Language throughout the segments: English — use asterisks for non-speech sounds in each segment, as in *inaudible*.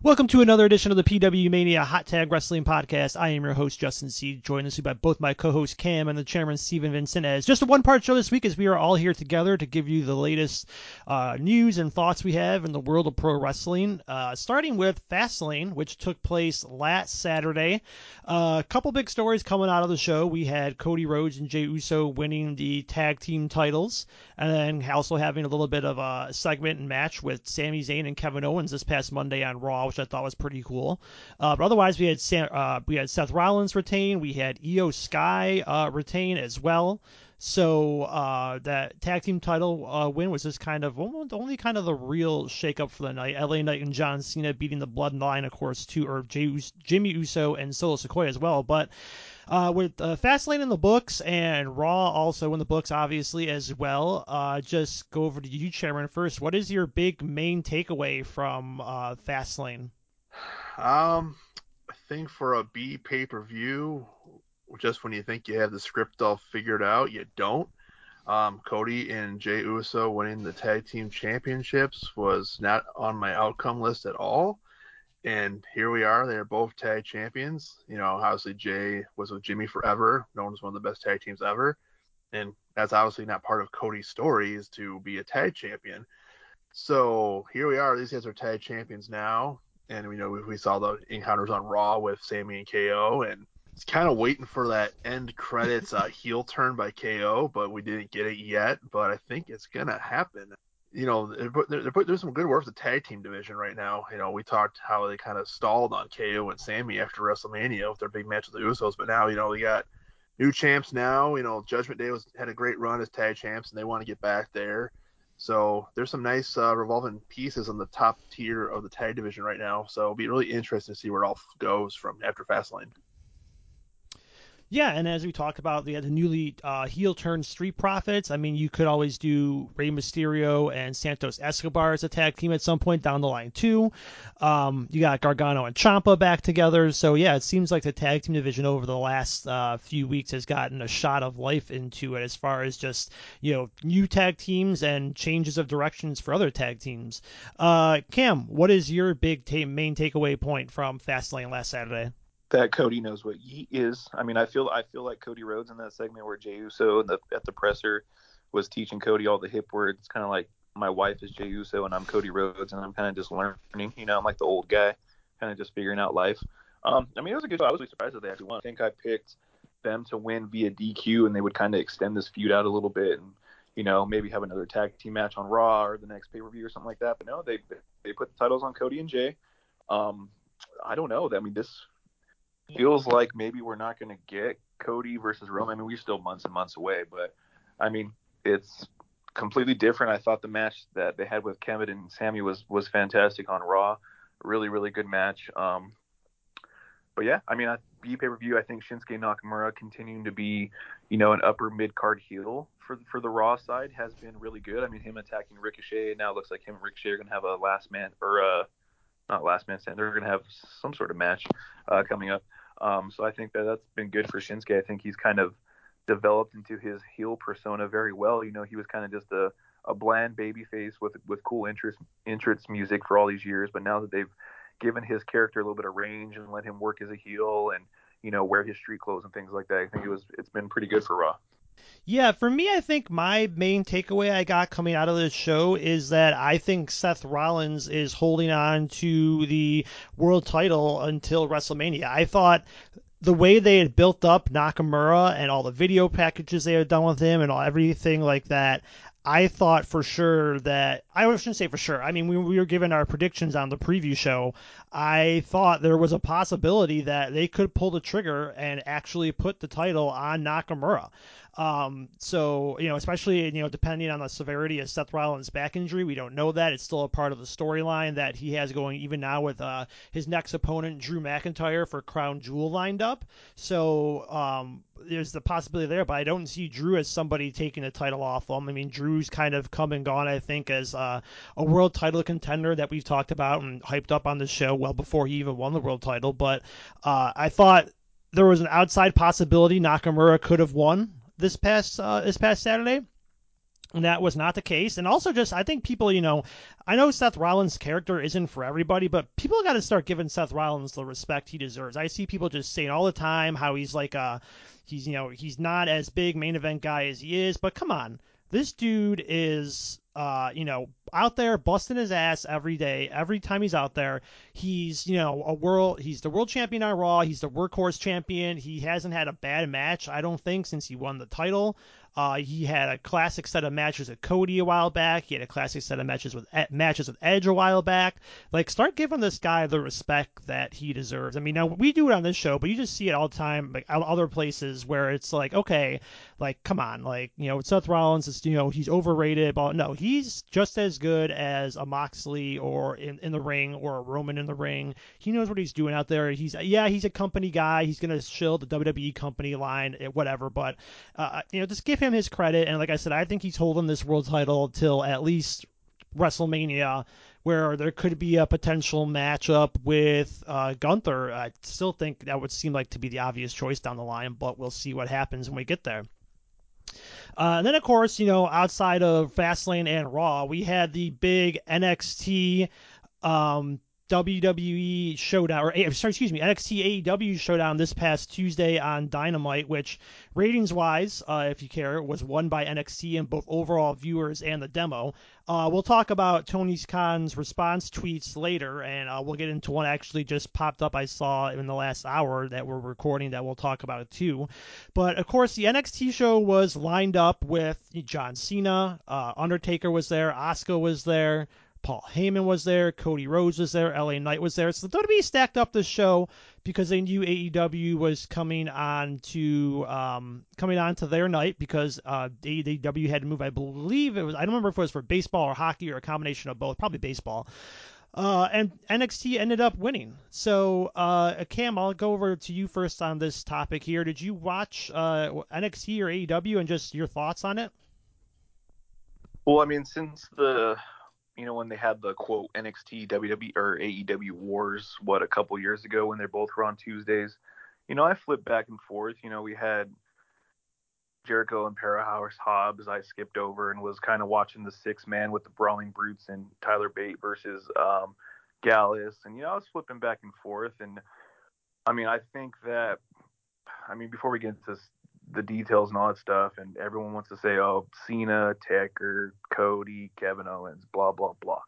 Welcome to another edition of the PWMania Hot Tag Wrestling Podcast. I am your host, Justin C. Joined this week by both my co host Cam and the chairman Steven Vincent. As just a one-part show this week, as we are all here together to give you the latest uh, news and thoughts we have in the world of pro wrestling. Uh, starting with Fastlane, which took place last Saturday. Uh, a couple big stories coming out of the show. We had Cody Rhodes and Jey Uso winning the tag team titles, and then also having a little bit of a segment and match with Sami Zayn and Kevin Owens this past Monday on Raw which I thought was pretty cool. Uh, but otherwise, we had Sam, uh, we had Seth Rollins retain, we had Iyo Sky uh, retain as well. So uh, that tag team title uh, win was just kind of the only kind of the real shakeup for the night. LA Knight and John Cena beating the Bloodline, of course, too, or Jimmy Uso and Solo Sikoa as well. But uh, with uh, Fastlane in the books and Raw also in the books, obviously as well. Uh, just go over to you, Chairman, first. What is your big main takeaway from uh, Fastlane? Um, I think for a B pay per view, just when you think you have the script all figured out, you don't. Um, Cody and Jey Uso winning the tag team championships was not on my outcome list at all and here we are. They're both tag champions. You know, obviously Jey was with Jimmy forever, known as one of the best tag teams ever, and that's obviously not part of Cody's story is to be a tag champion. So here we are. These guys are tag champions now, and we know we, we saw the encounters on Raw with Sami and KO, and it's kind of waiting for that end credits uh, *laughs* heel turn by KO, but we didn't get it yet. But I think it's gonna happen you know, they're, they're, some good work with the tag team division right now. You know, we talked how they kind of stalled on KO and Sami after WrestleMania with their big match with the Usos, but now you know we got new champs now. You know, Judgment Day was had a great run as tag champs, and they want to get back there. So there's some nice uh, revolving pieces on the top tier of the tag division right now. So it'll be really interesting to see where it all goes from after Fastlane. Yeah, and as we talked about, the, the newly uh, heel turned Street Profits. I mean, you could always do Rey Mysterio and Santos Escobar as a tag team at some point down the line too. Um, you got Gargano and Ciampa back together, so yeah, it seems like the tag team division over the last uh, few weeks has gotten a shot of life into it as far as just you know new tag teams and changes of directions for other tag teams. Uh, Cam, what is your big ta- main takeaway point from Fastlane last Saturday? That Cody knows what yeet is. I mean, I feel I feel like Cody Rhodes in that segment where Jey Uso the, at the presser was teaching Cody all the hip words. It's kind of like my wife is Jey Uso and I'm Cody Rhodes, and I'm kind of just learning. You know, I'm like the old guy, kind of just figuring out life. Um, I mean, it was a good show. I was really surprised that they actually won. I think I picked them to win via DQ, and they would kind of extend this feud out a little bit, and you know, maybe have another tag team match on Raw or the next pay per view or something like that. But no, they they put the titles on Cody and Jey. Um, I don't know. I mean, this feels like maybe we're not going to get Cody versus Roman. I mean, we're still months and months away, but I mean, it's completely different. I thought the match that they had with Kevin and Sami was was fantastic on Raw. Really, really good match. Um, but yeah, I mean, at B pay per view, I think Shinsuke Nakamura continuing to be, you know, an upper mid card heel for for the Raw side has been really good. I mean, him attacking Ricochet now looks like him and Ricochet are gonna have a last man or a not last man stand. They're gonna have some sort of match uh, coming up. Um, so I think that that's been good for Shinsuke. I think he's kind of developed into his heel persona very well. You know, he was kind of just a, a bland baby face with with cool interest entrance music for all these years, but now that they've given his character a little bit of range and let him work as a heel and you know wear his street clothes and things like that, I think it was it's been pretty good for Raw. Yeah, for me, I think my main takeaway I got coming out of this show is that I think Seth Rollins is holding on to the world title until WrestleMania. I thought the way they had built up Nakamura and all the video packages they had done with him and all everything like that, I thought for sure that I shouldn't say for sure. I mean, we, we were given our predictions on the preview show. I thought there was a possibility that they could pull the trigger and actually put the title on Nakamura. Um, so, you know, especially, you know, depending on the severity of Seth Rollins' back injury, we don't know that. It's still a part of the storyline that he has going even now with uh, his next opponent, Drew McIntyre, for Crown Jewel lined up. So, um, there's the possibility there, but I don't see Drew as somebody taking the title off him. I mean, Drew's kind of come and gone, I think, as uh, a world title contender that we've talked about and hyped up on the show well before he even won the world title. But uh, I thought there was an outside possibility Nakamura could have won this past uh, this past Saturday. And that was not the case. And also, just I think people, you know, I know Seth Rollins' character isn't for everybody, but people got to start giving Seth Rollins the respect he deserves. I see people just saying all the time how he's like a, he's you know he's not as big main event guy as he is, but come on, this dude is uh, you know, out there busting his ass every day. Every time he's out there, he's, you know, a world. He's the world champion on Raw. He's the workhorse champion. He hasn't had a bad match, I don't think, since he won the title. Uh, he had a classic set of matches with Cody a while back. He had a classic set of matches with matches with Edge a while back. Like, start giving this guy the respect that he deserves. I mean, now we do it on this show, but you just see it all the time, like other places where it's like, okay, like, come on, like, you know, Seth Rollins is, you know, he's overrated, but no, he's just as good as a Moxley or in, in the ring or a Roman in the ring. He knows what he's doing out there. He's, yeah, he's a company guy. He's gonna shill the WWE company line, eh, whatever. But, uh, you know, just give him him his credit, and like I said, I think he's holding this world title till at least WrestleMania, where there could be a potential matchup with uh, Gunther. I still think that would seem like to be the obvious choice down the line, but we'll see what happens when we get there. Uh, and then, of course, you know, outside of Fastlane and Raw, we had the big NXT um, WWE showdown, or sorry, excuse me, NXT AEW showdown this past Tuesday on Dynamite, which ratings wise, uh, if you care, was won by NXT in both overall viewers and the demo. Uh, we'll talk about Tony Khan's response tweets later, and uh, we'll get into one actually just popped up I saw in the last hour that we're recording that we'll talk about too. But of course, the NXT show was lined up with John Cena, uh, Undertaker was there, Asuka was there. Paul Heyman was there, Cody Rhodes was there, LA Knight was there. So the WWE stacked up the show because they knew AEW was coming on to um, coming on to their night because uh, AEW had to move. I believe it was. I don't remember if it was for baseball or hockey or a combination of both. Probably baseball. Uh, and NXT ended up winning. So, uh, Cam, I'll go over to you first on this topic here. Did you watch uh, NXT or AEW and just your thoughts on it? Well, I mean, since the you know, when they had the quote NXT, WWE, or AEW wars, what, a couple years ago when they both were on Tuesdays, you know, I flipped back and forth. You know, we had Jericho and Powerhouse Hobbs. I skipped over and was kind of watching the six man with the Brawling Brutes and Tyler Bate versus um, Gallus. And, you know, I was flipping back and forth. And I mean, I think that, I mean, before we get into the details and all that stuff, and everyone wants to say, "Oh, Cena, Taker, Cody, Kevin Owens, blah blah blah."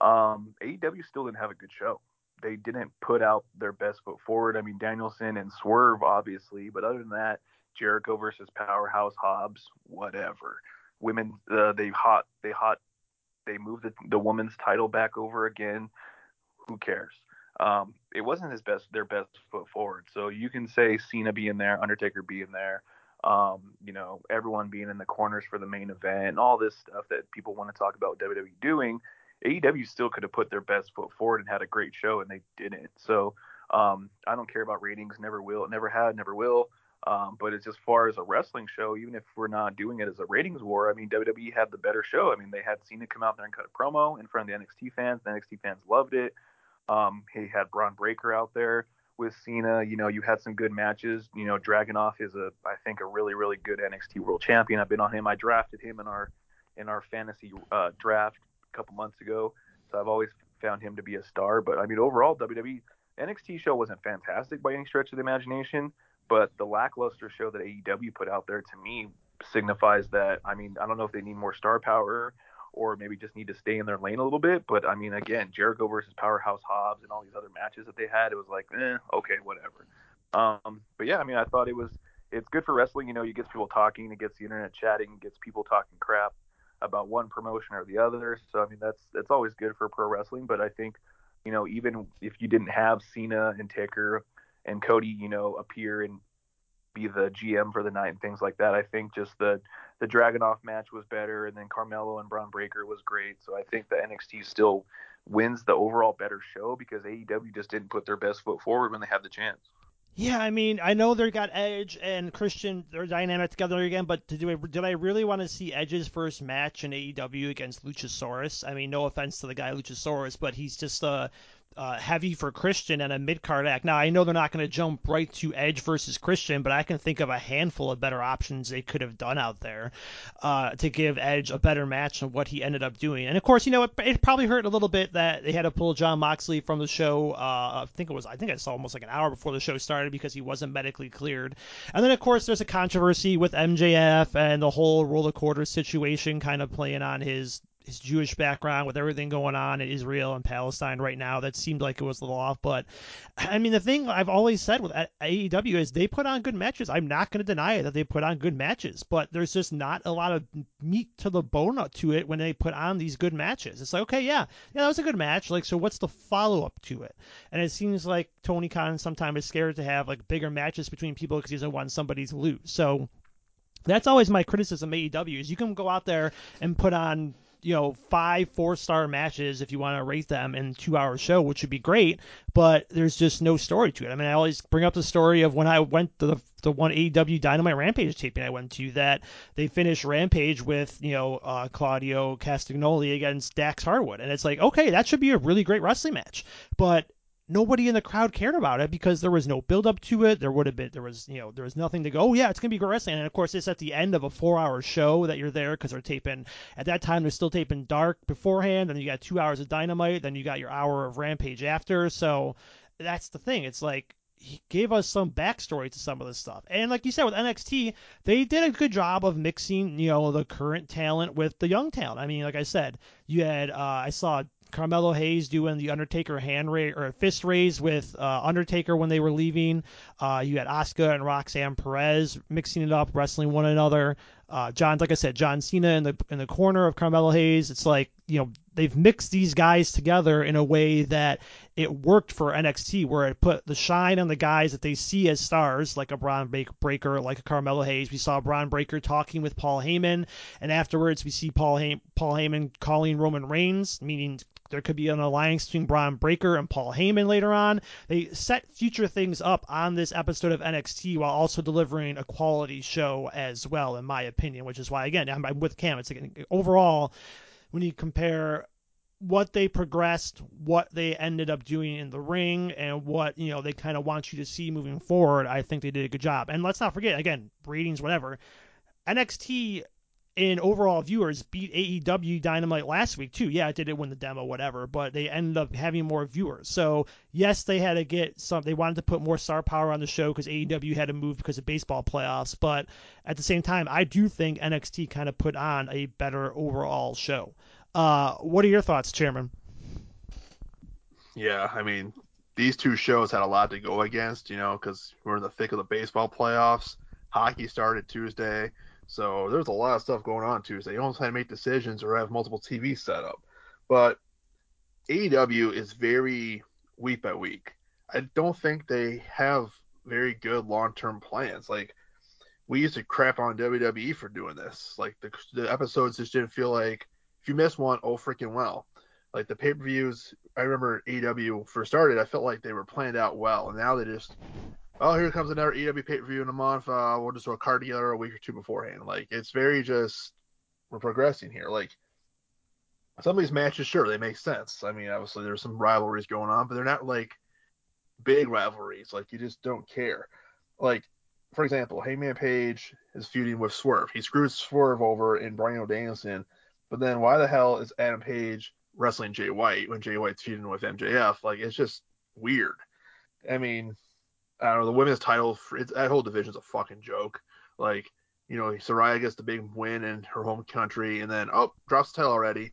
Um, AEW still didn't have a good show. They didn't put out their best foot forward. I mean, Danielson and Swerve, obviously, but other than that, Jericho versus Powerhouse Hobbs, whatever. Women, uh, they hot, they hot, they moved the, the women's title back over again. Who cares? Um, it wasn't his best, their best foot forward. So you can say Cena being there, Undertaker being there, um, you know, everyone being in the corners for the main event, and all this stuff that people want to talk about WWE doing, AEW still could have put their best foot forward and had a great show, and they didn't. So um, I don't care about ratings, never will, never had, never will. Um, but it's as far as a wrestling show, even if we're not doing it as a ratings war, I mean, WWE had the better show. I mean, they had Cena come out there and cut a promo in front of the NXT fans. The NXT fans loved it. Um, he had Bron Breakker out there with Cena. You know, you had some good matches. You know, Dragunov is a, I think, a really, really good NXT World Champion. I've been on him. I drafted him in our in our fantasy uh, draft a couple months ago, so I've always found him to be a star. But I mean, overall, WWE NXT show wasn't fantastic by any stretch of the imagination, but the lackluster show that AEW put out there to me signifies that. I mean, I don't know if they need more star power or maybe just need to stay in their lane a little bit. But I mean, again, Jericho versus Powerhouse Hobbs and all these other matches that they had, it was like, eh, okay, whatever. Um, but yeah, I mean, I thought it was it's good for wrestling. You know, you get people talking, it gets the internet chatting, gets people talking crap about one promotion or the other. So I mean, that's that's always good for pro wrestling. But I think, you know, even if you didn't have Cena and Taker and Cody, you know, appear and be the GM for the night and things like that. I think just the the Dragunov match was better, and then Carmelo and Bron Breakker was great. So I think the NXT still wins the overall better show because AEW just didn't put their best foot forward when they had the chance. Yeah, I mean, I know they got Edge and Christian, they're dynamic together again, but did did I really want to see Edge's first match in AEW against Luchasaurus? I mean, no offense to the guy Luchasaurus, but he's just a uh, heavy for Christian and a mid card act. Now I know they're not going to jump right to Edge versus Christian, but I can think of a handful of better options they could have done out there uh, to give Edge a better match than what he ended up doing. And of course, you know it, it, probably hurt a little bit that they had to pull Jon Moxley from the show. Uh, I think it was I think I saw almost like an hour before the show started because he wasn't medically cleared. And then of course there's a controversy with MJF and the whole roller quarter situation kind of playing on his his Jewish background with everything going on in Israel and Palestine right now. That seemed like it was a little off. But I mean, the thing I've always said with AEW is they put on good matches. I'm not going to deny it that they put on good matches, but there's just not a lot of meat to the bone to it when they put on these good matches. It's like, okay, yeah, yeah, that was a good match. Like, so what's the follow up to it? And it seems like Tony Khan sometimes is scared to have like bigger matches between people because he doesn't want somebody to lose. So that's always my criticism of AEW is you can go out there and put on you know five four star matches if you want to rate them in two hour show, which would be great. But there's just no story to it. I mean, I always bring up the story of when I went to the the one AEW Dynamite Rampage taping I went to that they finished Rampage with you know uh, Claudio Castagnoli against Dax Harwood, and it's like okay, that should be a really great wrestling match, but nobody in the crowd cared about it because there was no build up to it. There would have been there was you know there was nothing to go. Oh yeah, it's gonna be great wrestling. And of course, it's at the end of a four hour show that you're there because they're taping. At that time, they're still taping Dark beforehand, and you got two hours of Dynamite, then you got your hour of Rampage after. So that's the thing. It's like he gave us some backstory to some of this stuff. And like you said with NXT, they did a good job of mixing, you know, the current talent with the young talent. I mean, like I said, you had uh, I saw Carmelo Hayes doing the Undertaker hand raise or fist raise with uh, Undertaker when they were leaving. Uh, you had Asuka and Roxanne Perez mixing it up, wrestling one another. Uh, John, like I said, John Cena in the in the corner of Carmelo Hayes. It's like you know they've mixed these guys together in a way that it worked for NXT, where it put the shine on the guys that they see as stars, like a Bron Breakker, like a Carmelo Hayes. We saw Bron Breakker talking with Paul Heyman, and afterwards we see Paul Hay- Paul Heyman calling Roman Reigns, meaning there could be an alliance between Bron Breakker and Paul Heyman later on. They set future things up on this episode of NXT while also delivering a quality show as well, in my opinion. Which is why, again, I'm, I'm with Cam. It's like, overall, when you compare what they progressed, what they ended up doing in the ring, and what you know they kind of want you to see moving forward, I think they did a good job. And let's not forget, again, ratings, whatever. NXT in overall viewers beat AEW Dynamite last week too. Yeah, it did it win the demo, whatever, but they ended up having more viewers. So yes, they had to get some. They wanted to put more star power on the show because AEW had to move because of baseball playoffs. But at the same time, I do think NXT kind of put on a better overall show. Uh, what are your thoughts, Chairman? Yeah, I mean, these two shows had a lot to go against, you know, because we're in the thick of the baseball playoffs. Hockey started Tuesday. So there's a lot of stuff going on Tuesday. You almost had to make decisions or have multiple TVs set up. But AEW is very week by week. I don't think they have very good long term plans. Like we used to crap on WWE for doing this. Like the, the episodes just didn't feel like if you miss one, oh freaking well. Like the pay per views, I remember AEW first started. I felt like they were planned out well, and now they just oh, here comes another EW pay per view in a month. Uh, we'll just do a card together a week or two beforehand. Like it's very just we're progressing here. Like some of these matches, sure, they make sense. I mean, obviously there's some rivalries going on, but they're not like big rivalries. Like you just don't care. Like for example, Hangman Page is feuding with Swerve. He screwed Swerve over in Bryan Danielson, but then why the hell is Adam Page wrestling Jay White when Jay White's feuding with MJF? Like it's just weird. I mean, I don't know. The women's title, it's, that whole division's a fucking joke. Like, you know, Saraya gets the big win in her home country, and then oh, drops the title already,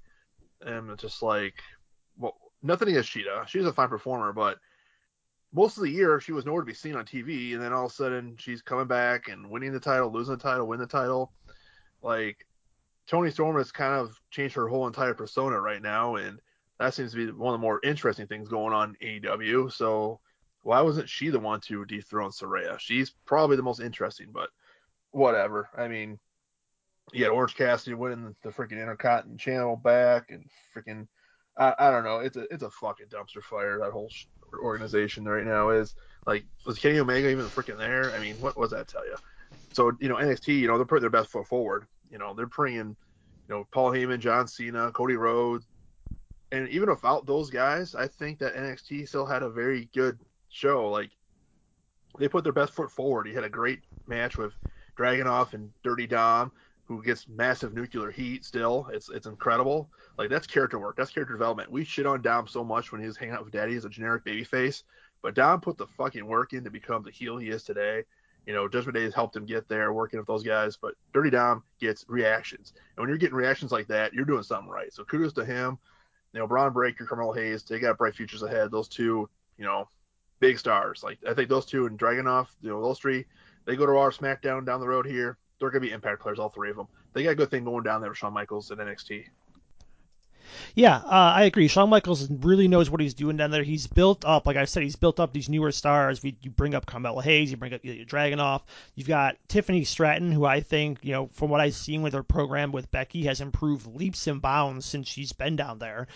and it's just like, well, nothing against Shida. She's a fine performer, but most of the year she was nowhere to be seen on TV, and then all of a sudden she's coming back and winning the title, losing the title, win the title. Like Toni Storm has kind of changed her whole entire persona right now, and that seems to be one of the more interesting things going on in AEW. So why wasn't she the one to dethrone Saraya? She's probably the most interesting, but whatever. I mean, you had Orange Cassidy winning the freaking Intercontinental Channel back, and freaking, I, I don't know. It's a it's a fucking dumpster fire. That whole organization right now is like, was Kenny Omega even freaking there? I mean, what was that tell you? So you know, NXT, you know, they're putting their best foot forward. You know, they're bringing, you know, Paul Heyman, John Cena, Cody Rhodes, And even without those guys, I think that NXT still had a very good show. Like they put their best foot forward. He had a great match with Dragunov and Dirty Dom, who gets massive nuclear heat still. It's it's incredible. Like that's character work. That's character development. We shit on Dom so much when he was hanging out with Daddy as a generic babyface, but Dom put the fucking work in to become the heel he is today. You know, Judgment Day has helped him get there, working with those guys. But Dirty Dom gets reactions, and when you're getting reactions like that, you're doing something right. So kudos to him. You know, Bron Breakker, Carmelo Hayes, they got bright futures ahead. Those two, you know, big stars. Like I think those two and Dragunov, you know, those three, they go to or SmackDown down the road here. They're gonna be Impact players, all three of them. They got a good thing going down there with Shawn Michaels and NXT. Yeah, uh, I agree. Shawn Michaels really knows what he's doing down there. He's built up, like I said, he's built up these newer stars. We, you bring up Carmelo Hayes, you bring up Dragunov. You've got Tiffany Stratton, who I think, you know, from what I've seen with her program with Becky, has improved leaps and bounds since she's been down there.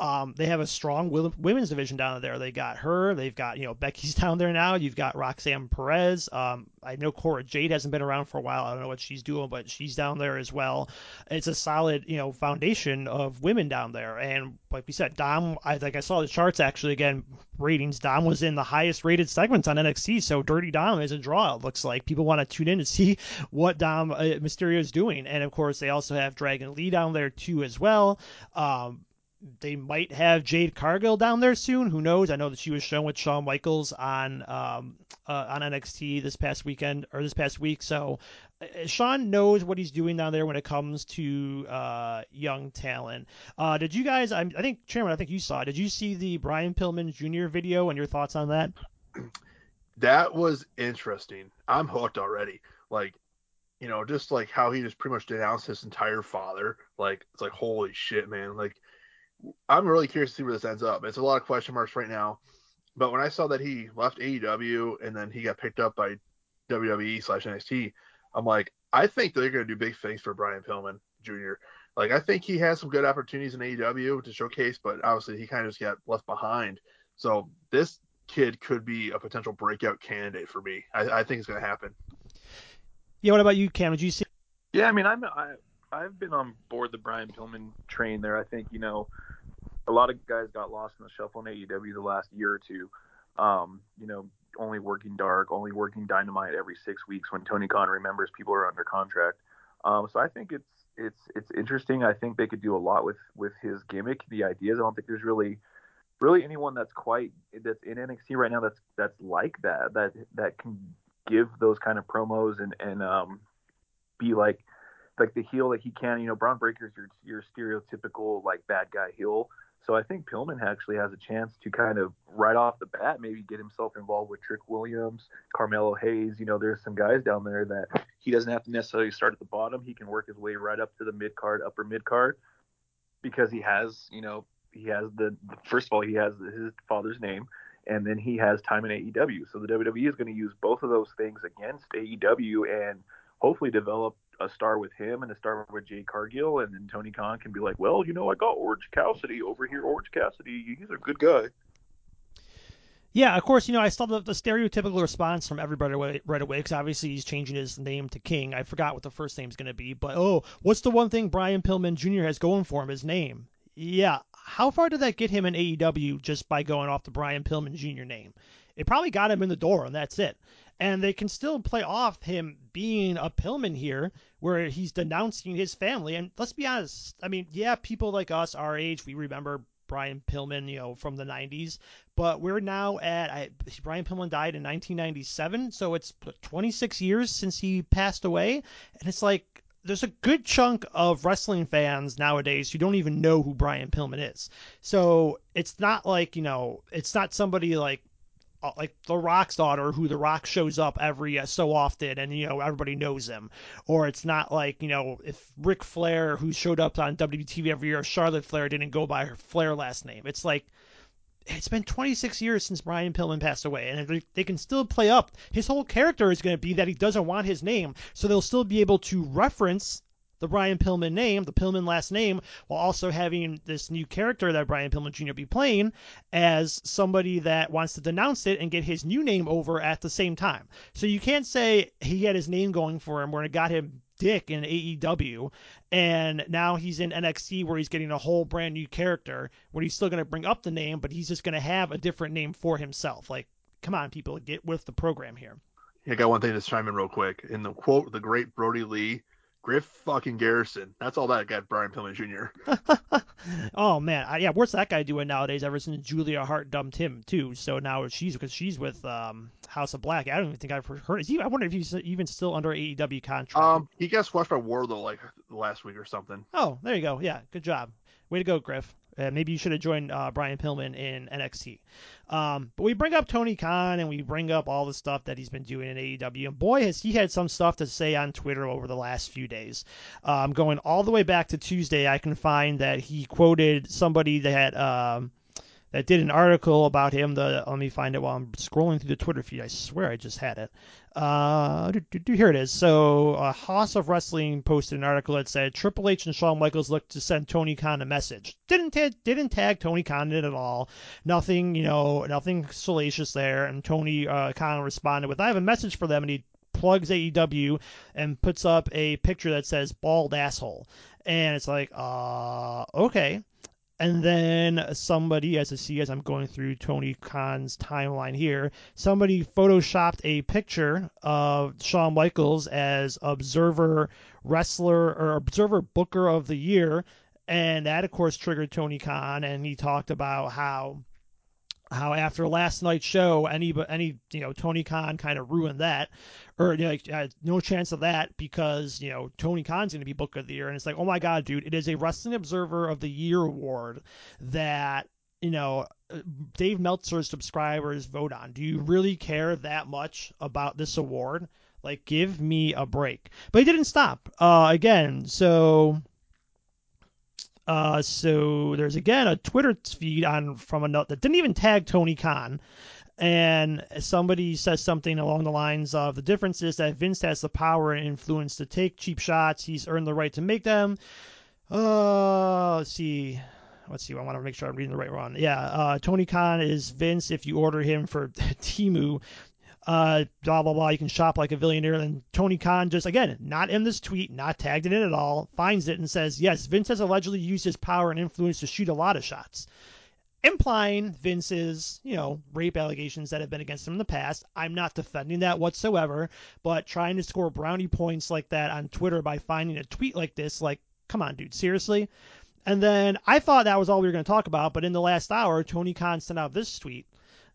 Um, they have a strong women's division down there. They got her. They've got you know Becky's *laughs* down there now. You've got Roxanne Perez. Um, I know Cora Jade hasn't been around for a while. I don't know what she's doing, but she's down there as well. It's a solid you know foundation of women down there. And like we said, Dom. I think I saw the charts actually again. Ratings. Dom was in the highest rated segments on NXT. So Dirty Dom is a draw. It looks like people want to tune in to see *laughs* what Dom uh, Mysterio is doing. And of course, they also have Dragon Lee down there too as well. Um, they might have Jade Cargill down there soon. Who knows? I know that she was shown with Shawn Michaels on um, uh, on NXT this past weekend or this past week. So uh, Shawn knows what he's doing down there when it comes to uh, young talent. Uh, did you guys? I, I, think Chairman, I think you saw. Did you see the Brian Pillman Jr. video and your thoughts on that? *clears throat* That was interesting. I'm hooked already. Like you know, just like how he just pretty much denounced his entire father. Like it's like holy shit, man. Like I'm really curious to see where this ends up. It's a lot of question marks right now. But when I saw that he left AEW and then he got picked up by WWE slash NXT, I'm like, I think they're going to do big things for Brian Pillman Jr. Like, I think he has some good opportunities in AEW to showcase, but obviously he kind of just got left behind. So this kid could be a potential breakout candidate for me. I, I think it's going to happen. Yeah. What about you, Cam? Did you see? Yeah, I mean, I'm I, I've been on board the Brian Pillman train there. I think you know a lot of guys got lost in the shuffle in AEW the last year or two. Um, you know, only working dark, only working dynamite every six weeks when Tony Khan remembers people are under contract. Um, so I think it's it's it's interesting. I think they could do a lot with with his gimmick, the ideas. I don't think there's really really anyone that's quite that's in NXT right now that's that's like that that that can give those kind of promos and and um, be like like the heel that he can. You know, Bron Breakker's your your stereotypical like bad guy heel. So I think Pillman actually has a chance to kind of right off the bat maybe get himself involved with Trick Williams, Carmelo Hayes. You know, there's some guys down there that he doesn't have to necessarily start at the bottom. He can work his way right up to the mid card, upper mid card, because he has, you know, he has the first of all he has his father's name, and then he has time in AEW. So the WWE is going to use both of those things against AEW and hopefully develop a star with him and a star with Jay Cargill, and then Tony Khan can be like, well, you know, I got Orange Cassidy over here. Orange Cassidy, he's a good guy. Yeah, of course, you know, I saw the, the stereotypical response from everybody right, away because obviously he's changing his name to King. I forgot what the first name's going to be, but oh, what's the one thing Brian Pillman Jr. has going for him? His name. Yeah, how far did that get him in AEW just by going off the Brian Pillman Jr. name? It probably got him in the door, and that's it and they can still play off him being a Pillman here, where he's denouncing his family. And let's be honest, I mean, yeah, people like us, our age, we remember Brian Pillman, you know, from the 90s, but we're now at I, Brian Pillman died in 1997, so it's 26 years since he passed away, and it's like there's a good chunk of wrestling fans nowadays who don't even know who Brian Pillman is. So it's not like, you know, it's not somebody like uh, like the Rock's daughter, who the Rock shows up every uh, so often, and you know everybody knows him. Or it's not like you know if Ric Flair, who showed up on WTV every year, Charlotte Flair didn't go by her Flair last name. It's like it's been 26 years since Brian Pillman passed away, and they can still play up. His whole character is going to be that he doesn't want his name, so they'll still be able to reference the Brian Pillman name, the Pillman last name, while also having this new character that Brian Pillman Jr. be playing as somebody that wants to denounce it and get his new name over at the same time. So you can't say he had his name going for him where it got him dick in AEW, and now he's in NXT where he's getting a whole brand new character where he's still going to bring up the name, but he's just going to have a different name for himself. Like, come on, people, get with the program here. I got one thing to chime in real quick. In the quote, the great Brodie Lee, Griff fucking Garrison. That's all that got Brian Pillman Jr. *laughs* oh man, I, yeah. What's that guy doing nowadays? Ever since Julia Hart dumped him too, so now she's because she's with um, House of Black. I don't even think I've heard. Is he? I wonder if he's even still under AEW contract. Um, he got squashed by Wardlow like last week or something. Oh, there you go. Yeah, good job. Way to go, Griff. Uh, maybe you should have joined uh, Brian Pillman in NXT. Um, but we bring up Tony Khan and we bring up all the stuff that he's been doing in AEW. And boy, has he had some stuff to say on Twitter over the last few days. Um, going all the way back to Tuesday, I can find that he quoted somebody that. Um, that did an article about him. The let me find it while I'm scrolling through the Twitter feed. I swear I just had it. Uh, do, do, do, here it is. So, uh, House of Wrestling posted an article that said Triple H and Shawn Michaels looked to send Tony Khan a message. Didn't ta- didn't tag Tony Khan in at all. Nothing, you know, nothing salacious there. And Tony uh, Khan responded with, "I have a message for them," and he plugs AEW and puts up a picture that says bald asshole. And it's like, uh, okay. And then somebody, as I see as I'm going through Tony Khan's timeline here, somebody photoshopped a picture of Shawn Michaels as Observer Wrestler or Observer Booker of the Year. And that, of course, triggered Tony Khan. And he talked about how how after last night's show, any any you know Tony Khan kind of ruined that, or you know, like, no chance of that because you know Tony Khan's going to be Book of the Year, and it's like, oh my God, dude, it is a Wrestling Observer of the Year award that you know Dave Meltzer's subscribers vote on. Do you really care that much about this award? Like, give me a break. But he didn't stop. Uh, again, so uh, so there's again a Twitter feed on from a note that didn't even tag Tony Khan. And somebody says something along the lines of the difference is that Vince has the power and influence to take cheap shots. He's earned the right to make them. Uh, let's see. Let's see. I want to make sure I'm reading the right one. Yeah, uh, Tony Khan is Vince if you order him for *laughs* Temu uh, blah blah blah. You can shop like a billionaire. And Tony Khan just again, not in this tweet, not tagged in it at all, finds it and says, yes, Vince has allegedly used his power and influence to shoot a lot of shots. Implying Vince's, you know, rape allegations that have been against him in the past. I'm not defending that whatsoever, but trying to score brownie points like that on Twitter by finding a tweet like this, like, come on, dude, seriously? And then I thought that was all we were going to talk about, but in the last hour, Tony Khan sent out this tweet.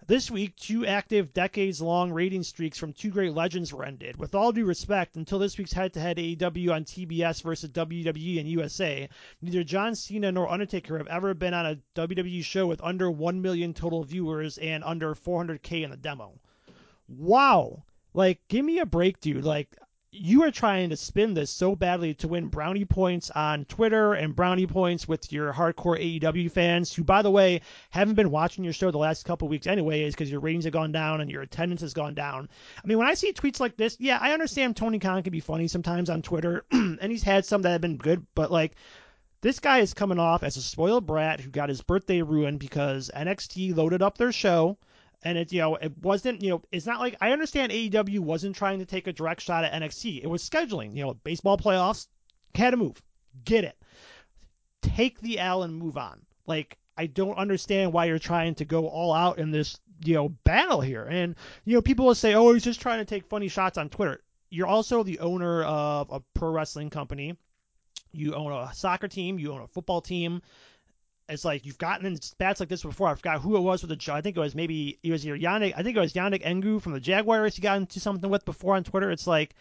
This week, two active, decades long rating streaks from two great legends were ended. With all due respect, until this week's head to head AEW on TBS versus WWE and USA, neither John Cena nor Undertaker have ever been on a WWE show with under 1 million total viewers and under 400K in the demo. Wow. Like, give me a break, dude. Like, you are trying to spin this so badly to win brownie points on Twitter and brownie points with your hardcore AEW fans, who, by the way, haven't been watching your show the last couple weeks anyways because your ratings have gone down and your attendance has gone down. I mean, when I see tweets like this, yeah, I understand Tony Khan can be funny sometimes on Twitter, *clears throat* and he's had some that have been good, but like, this guy is coming off as a spoiled brat who got his birthday ruined because NXT loaded up their show and it you know it wasn't you know it's not like I understand AEW wasn't trying to take a direct shot at NXT. It was scheduling. You know, baseball playoffs, had to move, get it, take the L and move on. Like I don't understand why you're trying to go all out in this you know battle here. And you know people will say, oh, he's just trying to take funny shots on Twitter. You're also the owner of a pro wrestling company. You own a soccer team. You own a football team it's like you've gotten in spats like this before. I forgot who it was with the. I think it was maybe it was your Yannick. I think it was Yannick Ngakoue from the Jaguars. You got into something with before on Twitter. It's like,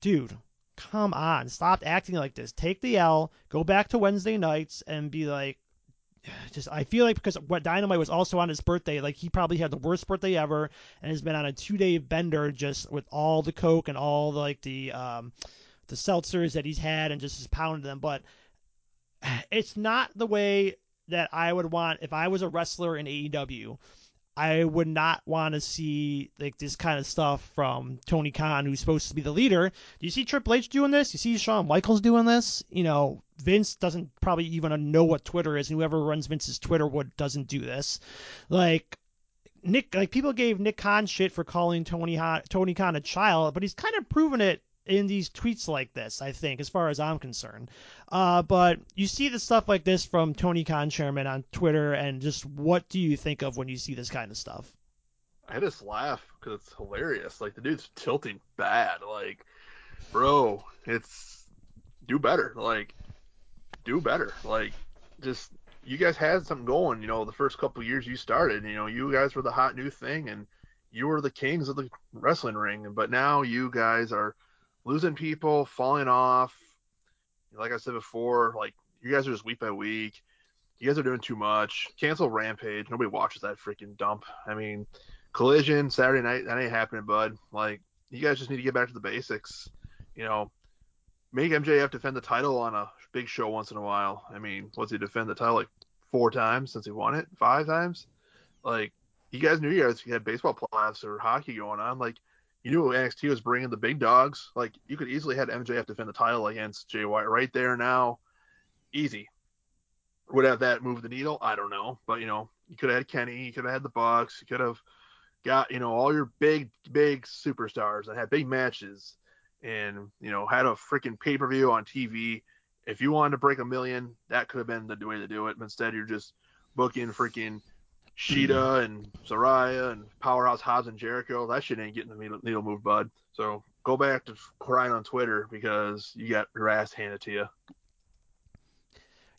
dude, come on, stop acting like this. Take the L. Go back to Wednesday nights and be like, *sighs* just I feel like because what Dynamite was also on his birthday, like he probably had the worst birthday ever and has been on a two day bender just with all the coke and all the, like the um the seltzers that he's had and just has pounded them. But *sighs* it's not the way that I would want if I was a wrestler in AEW. I would not want to see like this kind of stuff from Tony Khan, who's supposed to be the leader. Do you see Triple H doing this? You see Shawn Michaels doing this? You know, Vince doesn't probably even know what Twitter is, and whoever runs Vince's Twitter would doesn't do this. Like Nick, like people gave Nick Khan shit for calling Tony Tony Khan a child, but he's kind of proven it in these tweets like this, I think, as far as I'm concerned. Uh, but you see the stuff like this from Tony Khan chairman on Twitter, and just what do you think of when you see this kind of stuff? I just laugh because it's hilarious. Like the dude's tilting bad. Like, bro, it's do better. Like, do better. Like, just you guys had something going. You know, the first couple years you started. You know, you guys were the hot new thing, and you were the kings of the wrestling ring. But now you guys are losing people, falling off. Like I said before, like you guys are just week by week. You guys are doing too much. Cancel Rampage. Nobody watches that freaking dump. I mean, Collision Saturday night. That ain't happening, bud. Like you guys just need to get back to the basics. You know, make MJF defend the title on a big show once in a while. I mean, what's he defend the title like four times since he won it? Five times? Like you guys knew you guys had baseball playoffs or hockey going on. Like you knew NXT was bringing the big dogs. Like you could easily had MJF defend the title against Jay White right there now, easy. Would have that move the needle? I don't know, but you know you could have had Kenny, you could have had the Bucks, you could have got you know all your big big superstars that had big matches, and you know had a freaking pay per view on TV. If you wanted to break a million, that could have been the way to do it. But instead, you're just booking freaking Shida and Saraya and Powerhouse Hobbs and Jericho. That shit ain't getting the needle move, bud. So go back to crying on Twitter because you got your ass handed to you.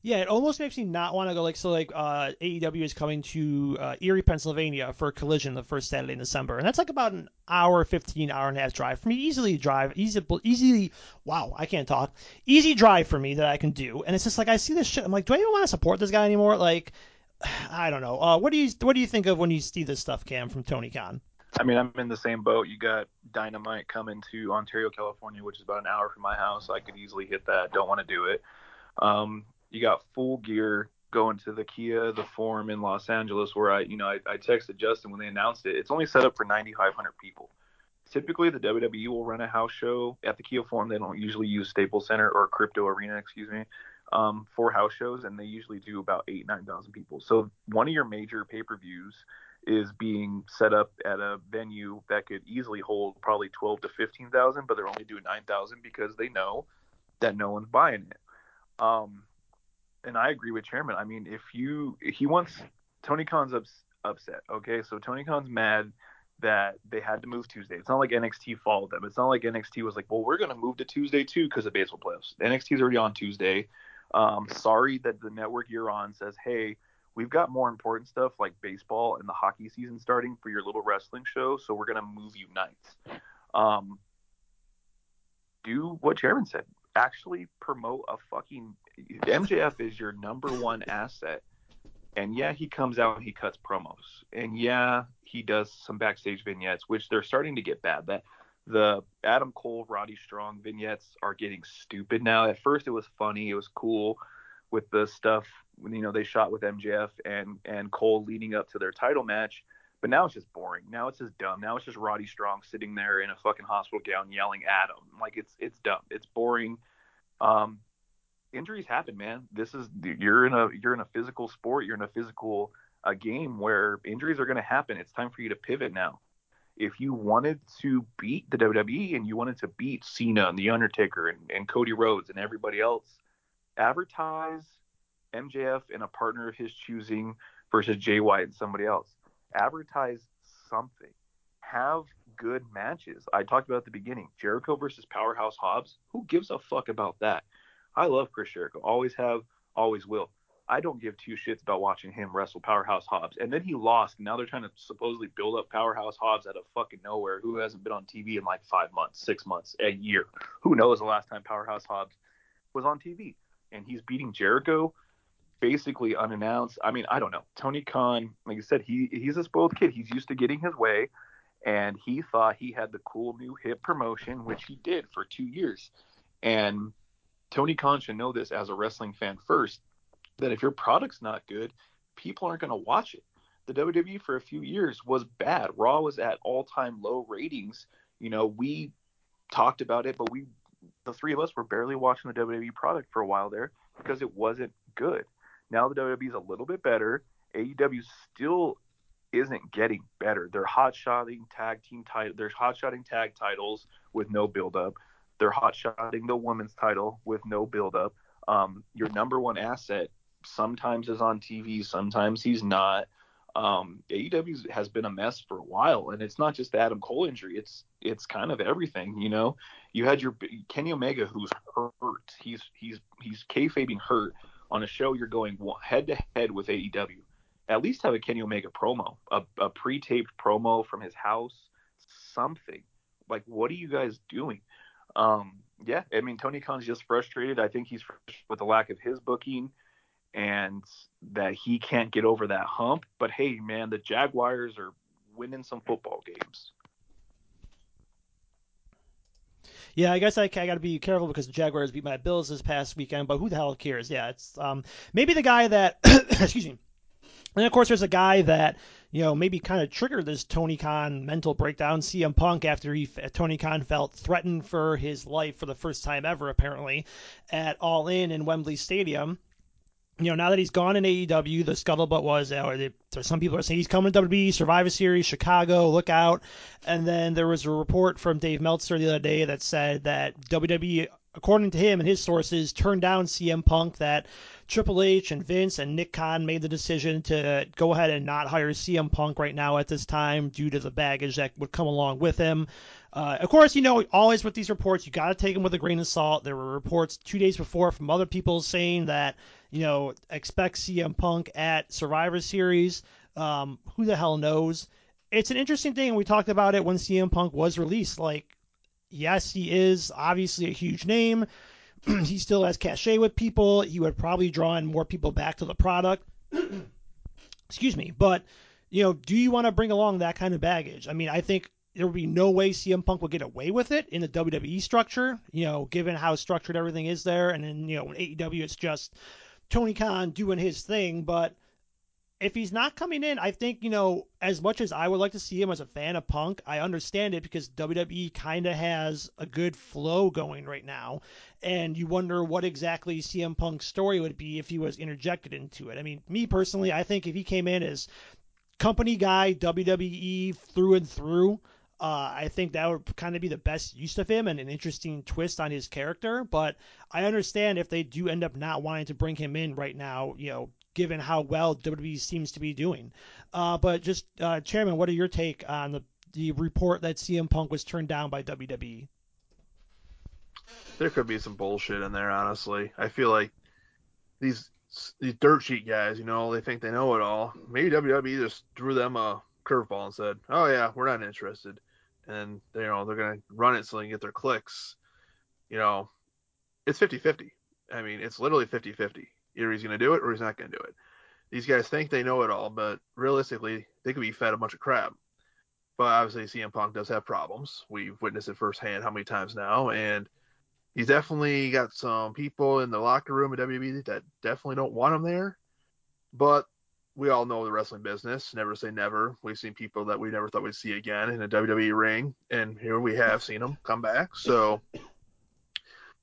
Yeah, it almost makes me not want to go. Like, so, like, uh, AEW is coming to uh, Erie, Pennsylvania for a collision the first Saturday in December, and that's like about an hour, 15, hour and a half drive for me. Easily drive, easy, easily. Wow, I can't talk. Easy drive for me that I can do, and it's just like I see this shit. I'm like, do I even want to support this guy anymore? Like, I don't know. Uh, what do you what do you think of when you see this stuff, Cam, from Tony Khan? I mean, I'm in the same boat. You got Dynamite coming to Ontario, California, which is about an hour from my house. I could easily hit that. Don't want to do it. Um, you got Full Gear going to the Kia, the Forum in Los Angeles, where I, you know, I, I texted Justin when they announced it. It's only set up for 9,500 people. Typically, the WWE will run a house show at the Kia Forum. They don't usually use Staples Center or Crypto Arena, excuse me um, for house shows, and they usually do about eight nine thousand people. So one of your major pay per views is being set up at a venue that could easily hold probably twelve to fifteen thousand, but they're only doing nine thousand because they know that no one's buying it. Um, and I agree with Chairman. I mean, if you he wants Tony Khan's ups, upset. Okay, so Tony Khan's mad that they had to move Tuesday. It's not like NXT followed them. It's not like NXT was like, well, we're going to move to Tuesday too because of baseball playoffs. NXT's already on Tuesday. Um, sorry that the network you're on says, hey, we've got more important stuff like baseball and the hockey season starting for your little wrestling show, so we're gonna move you nights. Um, do what Chairman said. Actually promote a fucking MJF is your number one asset. And yeah, he comes out and he cuts promos. And yeah, he does some backstage vignettes, which they're starting to get bad. That the Adam Cole, Roddy Strong vignettes are getting stupid now. At first, it was funny, it was cool with the stuff you know they shot with MJF and and Cole leading up to their title match. But now it's just boring. Now it's just dumb. Now it's just Roddy Strong sitting there in a fucking hospital gown yelling at him. Like it's it's dumb. It's boring. Um, injuries happen, man. This is you're in a you're in a physical sport. You're in a physical a game where injuries are going to happen. It's time for you to pivot now if you wanted to beat the WWE and you wanted to beat Cena and The Undertaker and, and Cody Rhodes and everybody else, advertise MJF and a partner of his choosing versus Jay White and somebody else. Advertise something. Have good matches. I talked about at the beginning Jericho versus Powerhouse Hobbs. Who gives a fuck about that? I love Chris Jericho. Always have, always will. I don't give two shits about watching him wrestle Powerhouse Hobbs. And then he lost. Now they're trying to supposedly build up Powerhouse Hobbs out of fucking nowhere, who hasn't been on TV in like five months, six months, a year. Who knows the last time Powerhouse Hobbs was on TV? And he's beating Jericho basically unannounced. I mean, I don't know. Tony Khan, like I said, he he's a spoiled kid. He's used to getting his way. And he thought he had the cool new hip promotion, which he did for two years. And Tony Khan should know this as a wrestling fan first that if your product's not good, people aren't going to watch it. The WWE for a few years was bad. Raw was at all-time low ratings. You know, we talked about it, but we the three of us were barely watching the WWE product for a while there because it wasn't good. Now the WWE is a little bit better. AEW still isn't getting better. They're hot shotting tag team title. There's hot tag titles with no build up. They're hot shotting the women's title with no build up. Um, your number one asset sometimes is on TV, sometimes he's not. Um, AEW has been a mess for a while, and it's not just the Adam Cole injury; it's it's kind of everything. You know, you had your Kenny Omega who's hurt. He's he's he's kayfabing hurt on a show. You're going head to head with AEW. At least have a Kenny Omega promo, a, a pre-taped promo from his house, something. Like, what are you guys doing? Um, yeah, I mean, Tony Khan's just frustrated. I think he's frustrated with the lack of his booking and that he can't get over that hump. But hey, man, the Jaguars are winning some football games. Yeah, I guess I, I got to be careful because the Jaguars beat my Bills this past weekend, but who the hell cares? Yeah, it's um, maybe the guy that, *coughs* excuse me. And of course, there's a guy that you know maybe kind of triggered this Tony Khan mental breakdown, CM Punk, after he Tony Khan felt threatened for his life for the first time ever, apparently, at All In in Wembley Stadium you know, now that he's gone in AEW, the scuttlebutt was, uh, some people are saying he's coming to WWE, Survivor Series, Chicago, look out. And then there was a report from Dave Meltzer the other day that said that WWE, according to him and his sources, turned down CM Punk, that Triple H and Vince and Nick Khan made the decision to go ahead and not hire CM Punk right now at this time due to the baggage that would come along with him. Uh, of course, you know, always with these reports, you got to take them with a grain of salt. There were reports two days before from other people saying that, you know, expect CM Punk at Survivor Series. Um, who the hell knows? It's an interesting thing. We talked about it when CM Punk was released. Like, yes, he is obviously a huge name. *clears throat* he still has cachet with people. He would probably draw in more people back to the product. *clears throat* Excuse me. But, you know, do you want to bring along that kind of baggage? I mean, I think there would be no way CM Punk would get away with it in the WWE structure, you know, given how structured everything is there. And then, you know, in AEW, it's just Tony Khan doing his thing. But if he's not coming in, I think, you know, as much as I would like to see him as a fan of Punk, I understand it because WWE kind of has a good flow going right now. And you wonder what exactly CM Punk's story would be if he was interjected into it. I mean, me personally, I think if he came in as company guy, WWE through and through, uh, I think that would kind of be the best use of him and an interesting twist on his character. But I understand if they do end up not wanting to bring him in right now, you know, given how well WWE seems to be doing. Uh, but just, uh, Chairman, what are your take on the, the report that CM Punk was turned down by WWE? There could be some bullshit in there, honestly. I feel like these these dirt sheet guys, you know, they think they know it all. Maybe WWE just threw them a curveball and said, "Oh yeah, we're not interested." And you know they're to run it so they can get their clicks. You know, it's 50-50. I mean, it's literally 50-50. Either he's to do it or he's not to do it. These guys think they know it all, but realistically, they could be fed a bunch of crap. But obviously, CM Punk does have problems. We've witnessed it firsthand how many times now, and he's definitely got some people in the locker room at WWE that definitely don't want him there. But we all know the wrestling business. Never say never. We've seen people that we never thought we'd see again in a WWE ring, and here we have seen them come back. So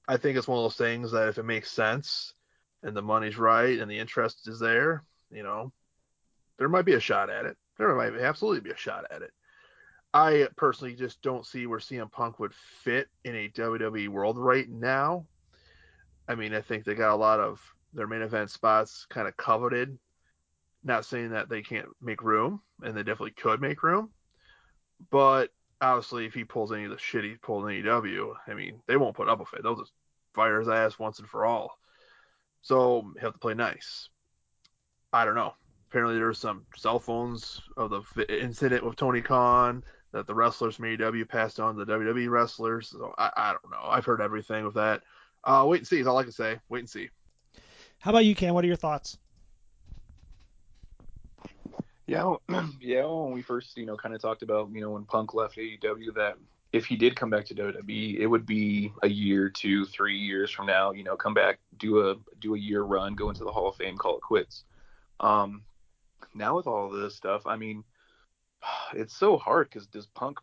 I think it's one of those things that if it makes sense and the money's right and the interest is there, you know, there might be a shot at it. There might absolutely be a shot at it. I personally just don't see where CM Punk would fit in a WWE world right now. I mean, I think they got a lot of their main event spots kind of coveted not saying that they can't make room, and they definitely could make room. But obviously, if he pulls any of the shit he pulled in AEW, I mean, they won't put up with it. They'll just fire his ass once and for all. So he'll have to play nice. I don't know. Apparently, there's some cell phones of the incident with Tony Khan that the wrestlers from AEW passed on to the WWE wrestlers. So I, I don't know. I've heard everything with that. Uh, wait and see is all I can say. Wait and see. How about you, Cam? What are your thoughts? Yeah, *clears throat* yeah. When we first, you know, kind of talked about, you know, when Punk left AEW, that if he did come back to WWE, it would be a year, two, three years from now. You know, come back, do a do a year run, go into the Hall of Fame, call it quits. Um, now with all this stuff, I mean, *sighs* it's so hard because does Punk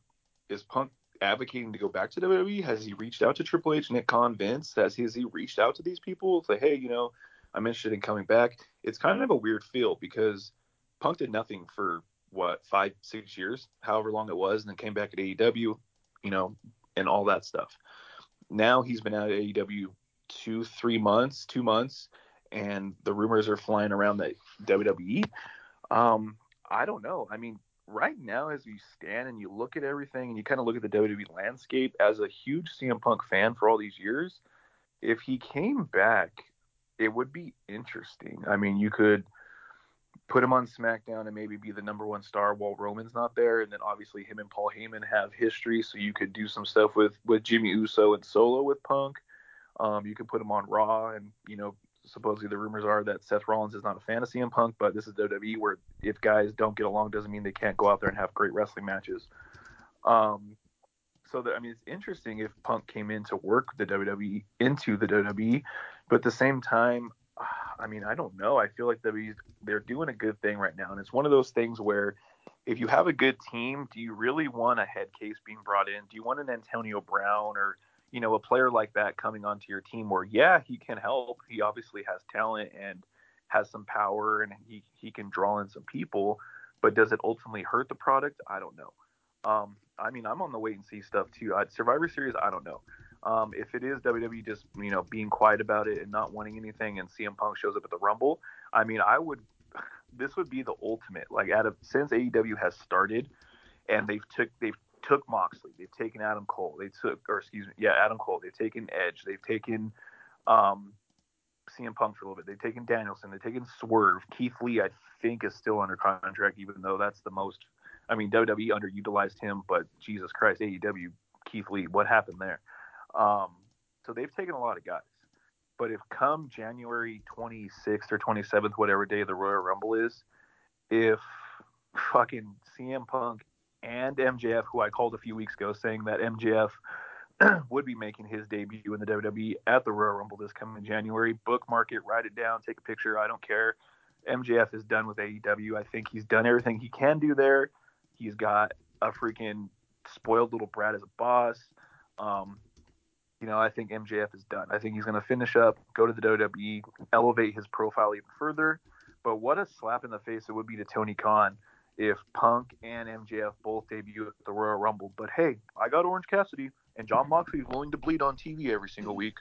is Punk advocating to go back to WWE? Has he reached out to Triple H, Nick Khan, Vince? Has he, has he reached out to these people? Say, hey, you know, I'm interested in coming back. It's kind of a weird feel because Punk did nothing for what five, six years, however long it was, and then came back at AEW, you know, and all that stuff. now he's been out at AEW two, three months, two months, and the rumors are flying around that WWE. Um, I don't know. I mean, right now, as you stand and you look at everything and you kind of look at the WWE landscape, as a huge CM Punk fan for all these years, if he came back, it would be interesting. I mean, you could put him on SmackDown and maybe be the number one star while Roman's not there, and then obviously him and Paul Heyman have history, so you could do some stuff with with Jimmy Uso and Solo with Punk. Um, you could put him on Raw, and you know supposedly the rumors are that Seth Rollins is not a fantasy in Punk, but this is WWE where if guys don't get along doesn't mean they can't go out there and have great wrestling matches. Um, so that I mean it's interesting if Punk came in to work the WWE into the WWE, but at the same time, I mean I don't know. I feel like WWE they're doing a good thing right now, and it's one of those things where if you have a good team, do you really want a head case being brought in? Do you want an Antonio Brown or you know, a player like that coming onto your team where, yeah, he can help. He obviously has talent and has some power and he, he can draw in some people, but does it ultimately hurt the product? I don't know. Um, I mean, I'm on the wait and see stuff too. Survivor Series, I don't know. Um, if it is WWE just, you know, being quiet about it and not wanting anything and CM Punk shows up at the Rumble, I mean, I would, *laughs* this would be the ultimate. Like, out of, since AEW has started and they've took, they've took Moxley. They've taken Adam Cole. They took, or excuse me, yeah, Adam Cole. They've taken Edge. They've taken um, CM Punk for a little bit. They've taken Danielson. They've taken Swerve. Keith Lee, I think, is still under contract, even though that's the most. I mean, WWE underutilized him, but Jesus Christ, AEW, Keith Lee, what happened there? Um, so they've taken a lot of guys. But if come January 26th or 27th, whatever day the Royal Rumble is, if fucking CM Punk and MJF, who I called a few weeks ago, saying that MJF *clears throat* would be making his debut in the WWE at the Royal Rumble this coming January. Bookmark it, write it down, take a picture. I don't care. MJF is done with AEW. I think he's done everything he can do there. He's got a freaking spoiled little brat as a boss. Um, you know, I think MJF is done. I think he's going to finish up, go to the WWE, elevate his profile even further. But what a slap in the face it would be to Tony Khan if Punk and MJF both debut at the Royal Rumble. But hey, I got Orange Cassidy, and Jon Moxley is willing to bleed on TV every single week.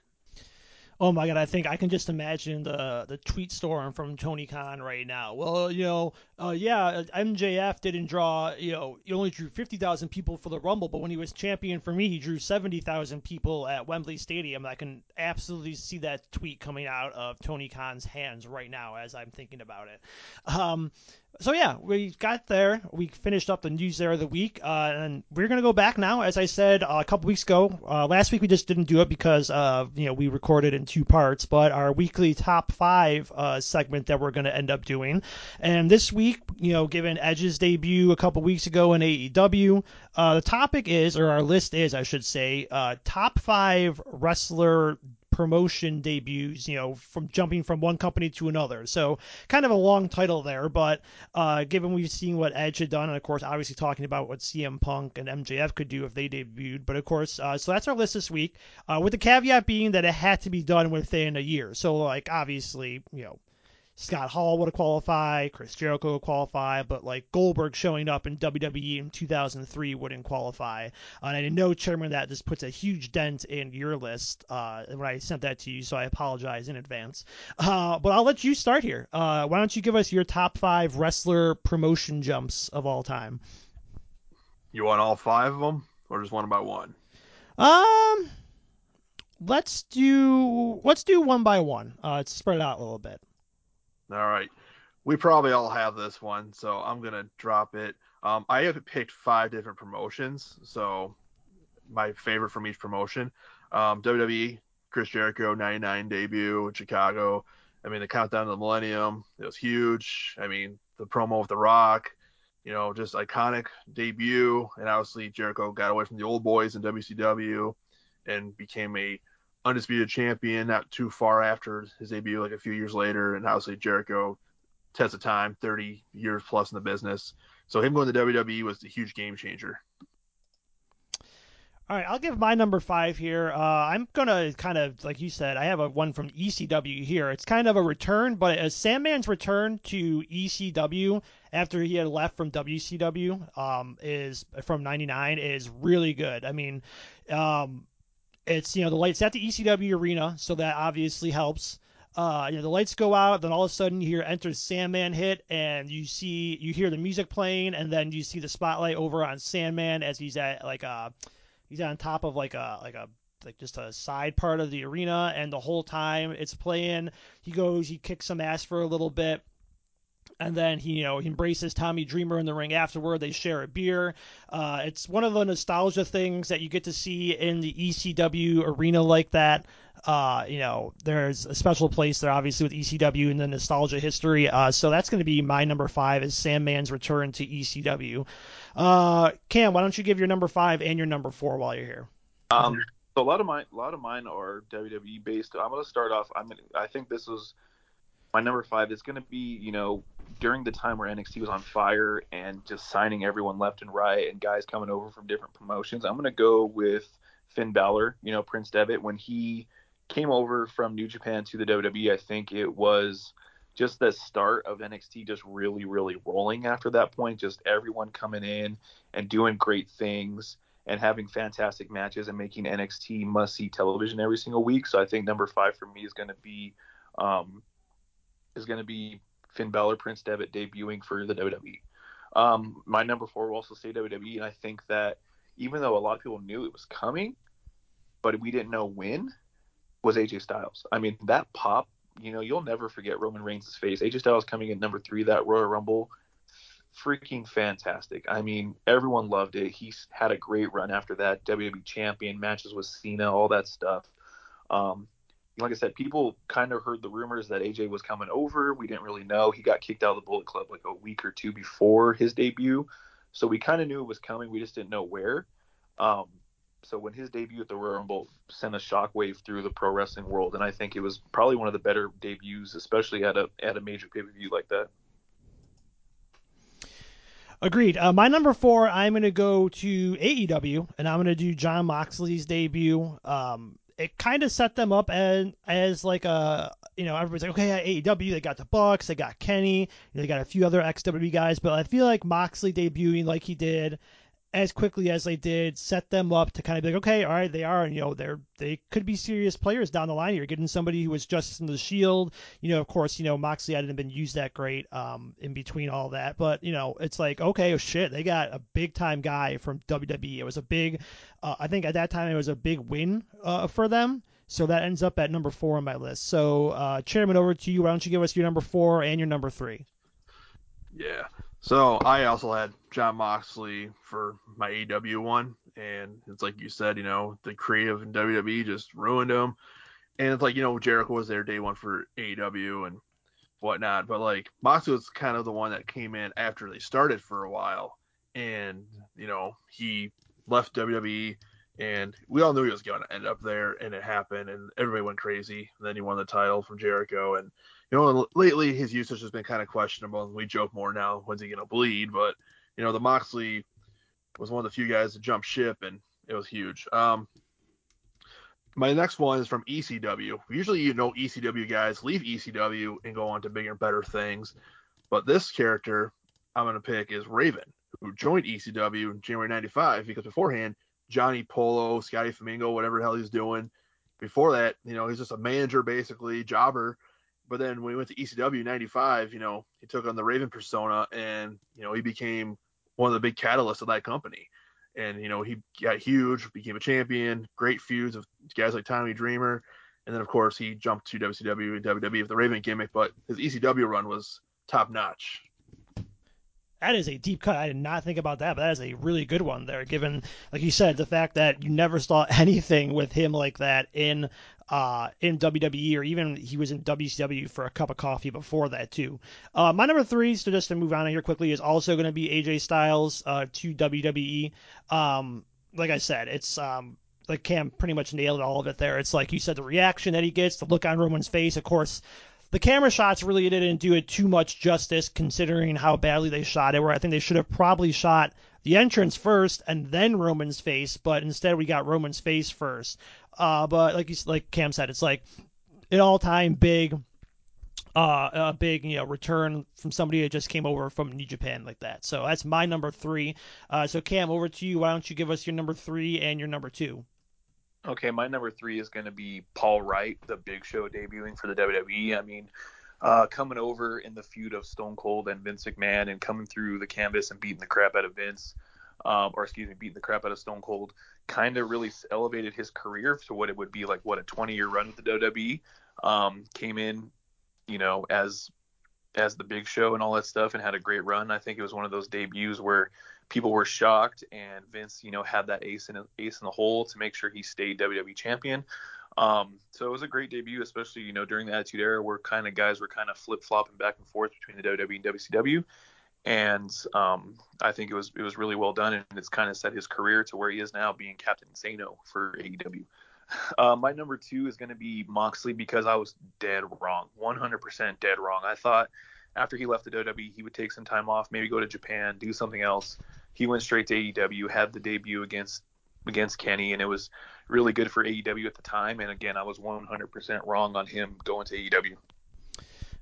Oh my god, I think I can just imagine the the tweet storm from Tony Khan right now. Well, you know, uh, yeah, MJF didn't draw, you know, he only drew 50,000 people for the Rumble, but when he was champion for me, he drew 70,000 people at Wembley Stadium. I can absolutely see that tweet coming out of Tony Khan's hands right now as I'm thinking about it. Um, so yeah, we got there. We finished up the news there of the week, uh, and we're gonna go back now. As I said uh, a couple weeks ago, uh, last week we just didn't do it because uh, you know we recorded in two parts. But our weekly top five uh, segment that we're gonna end up doing, and this week, you know, given Edge's debut a couple weeks ago in AEW, uh, the topic is, or our list is, I should say, top five wrestler promotion debuts, you know, from jumping from one company to another. So kind of a long title there, but uh, given we've seen what Edge had done, and of course, obviously talking about what CM Punk and MJF could do if they debuted, but of course, uh, so that's our list this week, uh, with the caveat being that it had to be done within a year. So like obviously, you know, Scott Hall would have qualified, Chris Jericho would qualify, but like Goldberg showing up in WWE in 2003 wouldn't qualify. Uh, and I didn't know, Chairman, that this puts a huge dent in your list uh, when I sent that to you, so I apologize in advance. Uh, but I'll let you start here. Uh, why don't you give us your top five wrestler promotion jumps of all time? You want all five of them, or just one by one? Um, let's do let's do one by one. Uh, spread it out a little bit. All right. We probably all have this one, so I'm to drop it. Um, I have picked five different promotions, so my favorite from each promotion. Um, WWE, Chris Jericho, 99 debut in Chicago. I mean, the countdown to the millennium, it was huge. I mean, the promo with The Rock, you know, just iconic debut. And obviously, Jericho got away from the old boys in WCW and became a undisputed champion not too far after his debut, like a few years later, and obviously Jericho test of time, 30 years plus in the business. So him going to WWE was a huge game changer. All right, I'll give my number five here. Uh, I'm gonna kind of, like you said, I have a one from ECW here. It's kind of a return, but as Sandman's return to ECW after he had left from WCW um, is from '99 is really good. I mean, um, it's you know the lights at the ECW arena, so that obviously helps. Uh, you know the lights go out, then all of a sudden you hear "Enter Sandman" hit, and you see you hear the music playing, and then you see the spotlight over on Sandman as he's at like a he's on top of like a like a like just a side part of the arena, and the whole time it's playing, he goes, he kicks some ass for a little bit, and then he you know he embraces Tommy Dreamer in the ring afterward. They share a beer. Uh, it's one of the nostalgia things that you get to see in the ECW arena like that. Uh, you know, there's a special place there, obviously, with ECW and the nostalgia history. Uh, so that's going to be my number five is Sandman's return to ECW. Uh, Cam, why don't you give your number five and your number four while you're here? Um, so a lot of mine, a lot of mine are WWE based. I'm going to start off. I'm. Gonna, I think this was my number five. Is going to be, you know, during the time where NXT was on fire and just signing everyone left and right and guys coming over from different promotions. I'm going to go with Finn Balor. You know, Prince Devitt when he came over from New Japan to the WWE. I think it was just the start of NXT just really, really rolling after that point. Just everyone coming in and doing great things and having fantastic matches and making NXT must see television every single week. So I think number five for me is going to be um, is going to be Finn Balor, Prince Devitt debuting for the WWE. Um, my number four will also say WWE, and I think that even though a lot of people knew it was coming, but we didn't know when, was AJ Styles. I mean, that pop, you know, you'll never forget Roman Reigns' face. AJ Styles coming in number three, that Royal Rumble, freaking fantastic. I mean, everyone loved it. He had a great run after that. WWE champion, matches with Cena, all that stuff. Um, like I said, people kind of heard the rumors that AJ was coming over. We didn't really know. He got kicked out of the Bullet Club like a week or two before his debut. So we kind of knew it was coming. We just didn't know where. Um, so when his debut at the Royal Rumble sent a shockwave through the pro wrestling world, and I think it was probably one of the better debuts, especially at a at a major pay per view like that. Agreed. Uh, my number four, I'm going to go to AEW, and I'm going to do Jon Moxley's debut. Um, it kind of set them up as as like a you know everybody's like okay AEW they got the Bucks they got Kenny they got a few other XW guys but I feel like Moxley debuting like he did as quickly as they did set them up to kind of be like okay all right they are you know they're they could be serious players down the line you're getting somebody who was just in the Shield you know of course you know Moxley hadn't been used that great um in between all that but you know it's like okay oh shit they got a big time guy from WWE it was a big uh, I think at that time it was a big win uh, for them. So that ends up at number four on my list. So, uh, Chairman, over to you. Why don't you give us your number four and your number three? Yeah. So I also had Jon Moxley for my AEW one, and it's like you said, you know, the creative in WWE just ruined him. And it's like you know Jericho was there day one for AEW and whatnot, but like Moxley was kind of the one that came in after they started for a while, and you know he left WWE, and we all knew he was going to end up there, and it happened, and everybody went crazy. And then he won the title from Jericho, and you know, lately his usage has been kind of questionable. and We joke more now, when's he to bleed? But you know, the Moxley was one of the few guys to jump ship, and it was huge. Um, my next one is from ECW. Usually, you know, ECW guys leave ECW and go on to bigger and better things, but this character I'm to pick is Raven who joined ECW in January 95 because beforehand, Johnny Polo, Scotty Flamingo, whatever the hell he's doing, before that, you know, he's just a manager basically, jobber. But then when he went to ECW 95, you know, he took on the Raven persona and, you know, he became one of the big catalysts of that company. And, you know, he got huge, became a champion, great feuds of guys like Tommy Dreamer. And then, of course, he jumped to WCW and WWE with the Raven gimmick, but his ECW run was top notch that is a deep cut. I did not think about that, but that is a really good one there. Given, like you said, the fact that you never saw *laughs* anything with him like that in uh, in WWE, or even he was in WCW for a cup of coffee before that too. Uh, my number three, so just to move on here quickly, is also going to be AJ Styles uh, to WWE. Um, like I said, it's um, like Cam pretty much nailed all of it there. It's like you said, the reaction that he gets, the look on Roman's face, of course the camera shots really didn't do it too much justice considering how badly they shot it. Where I think they should have probably shot the entrance first and then Roman's face, but instead we got Roman's face first. Uh, but like you, like Cam said, it's like an all-time big, uh, a big you know return from somebody that just came over from New Japan like that. So that's my number three. Uh, so Cam, over to you. Why don't you give us your number three and your number two? Okay, my number three is going to be Paul Wright, the Big Show debuting for the WWE. I mean, uh, coming over in the feud of Stone Cold and Vince McMahon and coming through the canvas and beating the crap out of Vince, um, or excuse me, beating the crap out of Stone Cold, kind of really elevated his career to what it would be like, what a 20 year run with the WWE. Um, came in, you know, as as the Big Show and all that stuff, and had a great run. I think it was one of those debuts where people were shocked, and Vince, you know, had that ace in ace in the hole to make sure he stayed WWE champion. Um, so it was a great debut, especially you know during the Attitude Era, where kind of guys were kind of flip flopping back and forth between the WWE and WCW, and um, I think it was it was really well done, and it's kind of set his career to where he is now, being Captain Insano for AEW. *sighs* Uh, my number two is going to be Moxley because I was dead wrong, 100% dead wrong. I thought after he left the WWE, he would take some time off, maybe go to Japan, do something else. He went straight to AEW, had the debut against against Kenny, and it was really good for AEW at the time. And again, I was 100% wrong on him going to AEW.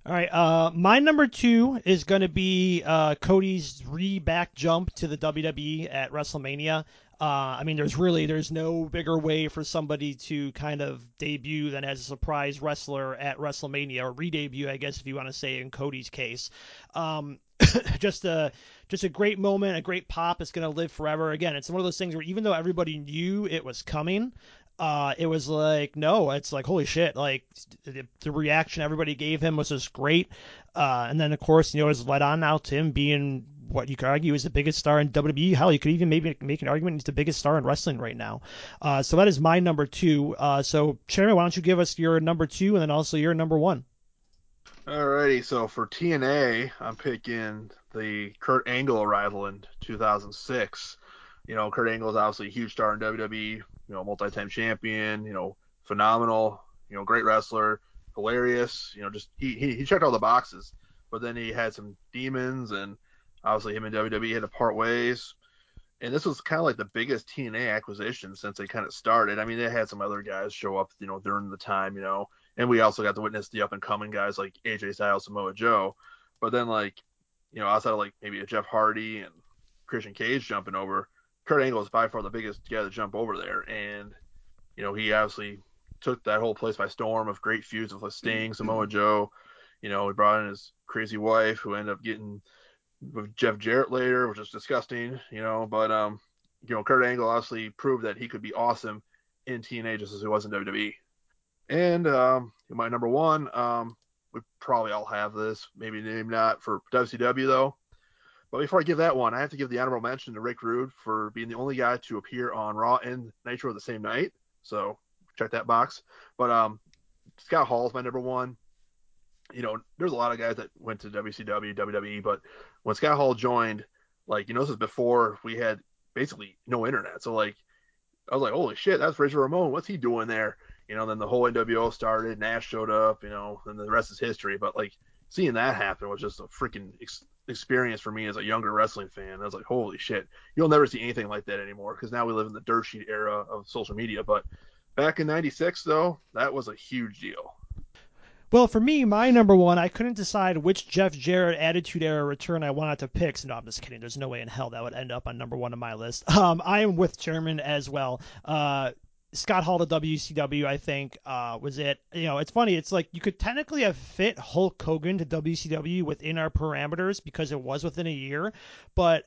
All right, uh, my number two is going to be uh, Cody's re-back jump to the WWE at WrestleMania. Uh, I mean, there's really there's no bigger way for somebody to kind of debut than as a surprise wrestler at WrestleMania or re-debut, I guess if you want to say in Cody's case. Um, *coughs* just a just a great moment, a great pop. It's gonna live forever. Again, it's one of those things where even though everybody knew it was coming, uh, it was like no, it's like holy shit, like the, the reaction everybody gave him was just great. Uh, and then of course you know it was led on now to him being what you could argue is the biggest star in WWE. Hell, you could even maybe make an argument he's the biggest star in wrestling right now. Uh, so that is my number two. Uh, so Chairman, why don't you give us your number two and then also your number one? Alrighty, so for TNA, I'm picking the Kurt Angle arrival in 2006. You know, Kurt Angle is obviously a huge star in WWE. You know, multi-time champion. You know, phenomenal. You know, great wrestler, hilarious. You know, just he he, he checked all the boxes. But then he had some demons, and obviously him and WWE had to part ways. And this was kind of like the biggest TNA acquisition since they kind of started. I mean, they had some other guys show up, you know, during the time, you know, and we also got to witness the up and coming guys like AJ Styles, Samoa Joe. But then like, you know, outside of like maybe a Jeff Hardy and Christian Cage jumping over, Kurt Angle is by far the biggest guy to jump over there, and you know he obviously took that whole place by storm of great feuds with Sting, Samoa Joe. You know, he brought in his crazy wife who ended up getting with Jeff Jarrett later, which is disgusting. You know, but um, you know, Kurt Angle obviously proved that he could be awesome in TNA just as he was in WWE. And um, my number one, um, we probably all have this, maybe maybe not for WCW though. But before I give that one, I have to give the honorable mention to Rick Rude for being the only guy to appear on Raw and Nitro the same night. So check that box. But um, Scott Hall is my number one. You know, there's a lot of guys that went to WCW, WWE, but when Scott Hall joined, like you know, this is before we had basically no internet. So like, I was like, holy shit, that's Razor Ramon. What's he doing there? You know, then the whole NWO started, Nash showed up, you know, and the rest is history. But like seeing that happen was just a freaking experience for me as a younger wrestling fan. I was like, holy shit, you'll never see anything like that anymore because now we live in the dirt sheet era of social media. But back in '96, though, that was a huge deal. Well, for me, my number one, I couldn't decide which Jeff Jarrett Attitude Era return I wanted to pick. So, no, I'm just kidding. There's no way in hell that would end up on number one on my list. *laughs* Um, I am with Chairman as well. Uh, Scott Hall to WCW, I think, uh, was it. You know, it's funny. It's like you could technically have fit Hulk Hogan to WCW within our parameters because it was within a year, but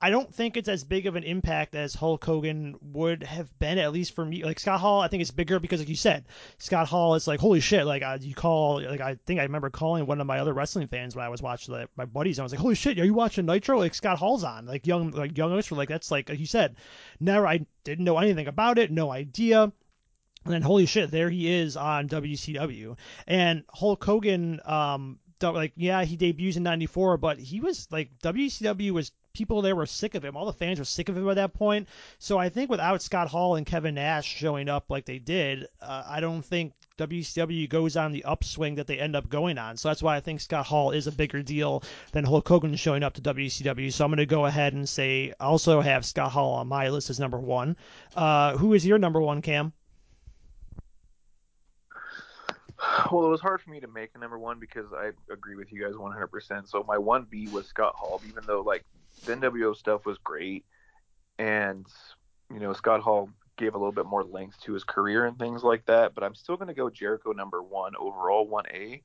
I don't think it's as big of an impact as Hulk Hogan would have been, at least for me. Like Scott Hall, I think it's bigger because, like you said, Scott Hall is like, holy shit. Like, uh, you call, like, I think I remember calling one of my other wrestling fans when I was watching the, my buddies. And I was like, holy shit, are you watching Nitro? Like, Scott Hall's on. Like, young, like, young were like, that's like, like you said, never, I didn't know anything about it, no idea. And then, holy shit, there he is on WCW. And Hulk Hogan, um, like yeah he debuts in 94 but he was like wcw was people there were sick of him. All the fans were sick of him at that point. So i think without scott hall and kevin nash showing up like they did uh, i don't think wcw goes on the upswing that they end up going on. So that's why i think scott hall is a bigger deal than hulk hogan showing up to wcw so i'm going to go ahead and say also have scott hall on my list as number one. Uh, who is your number one cam? Well, it was hard for me to make a number one because I agree with you guys 100%. So my 1B was Scott Hall, even though like the NWO stuff was great, and you know Scott Hall gave a little bit more length to his career and things like that. But I'm still going to go Jericho number one overall, 1A,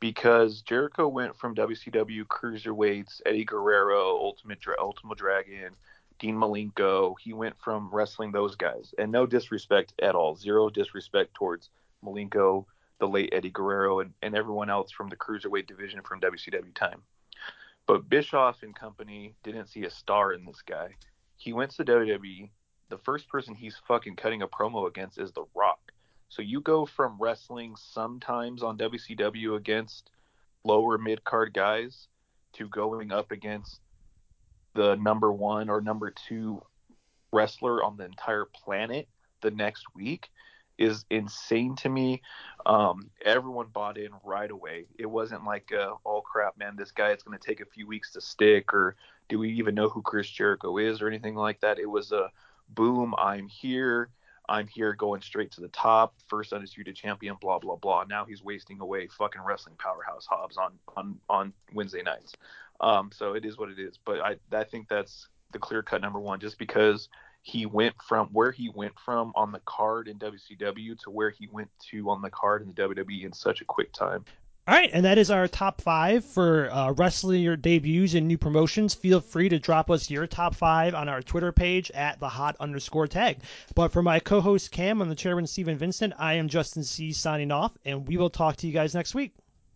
because Jericho went from WCW cruiserweights, Eddie Guerrero, Ultimate Ultimate Dragon, Dean Malenko. He went from wrestling those guys, and no disrespect at all, zero disrespect towards Malenko, the late Eddie Guerrero, and, and everyone else from the cruiserweight division from WCW time. But Bischoff and company didn't see a star in this guy. He went to WWE. The first person he's fucking cutting a promo against is The Rock. So you go from wrestling sometimes on WCW against lower mid card guys to going up against the number one or number two wrestler on the entire planet the next week is insane to me. Um, everyone bought in right away. It wasn't like, uh, oh crap, man, this guy is going to take a few weeks to stick, or do we even know who Chris Jericho is, or anything like that. It was a boom, I'm here. I'm here going straight to the top, first undisputed champion, blah blah blah. Now he's wasting away fucking wrestling powerhouse Hobbs on on on Wednesday nights. Um, so it is what it is. But I I think that's the clear cut number one, just because he went from where he went from on the card in WCW to where he went to on the card in the WWE in such a quick time. All right, and that is our top five for uh, wrestling debuts and new promotions. Feel free to drop us your top five on our Twitter page at the hot underscore tag. But for my co-host Cam and the chairman Steven Vincent, I am Justin C signing off, and we will talk to you guys next week.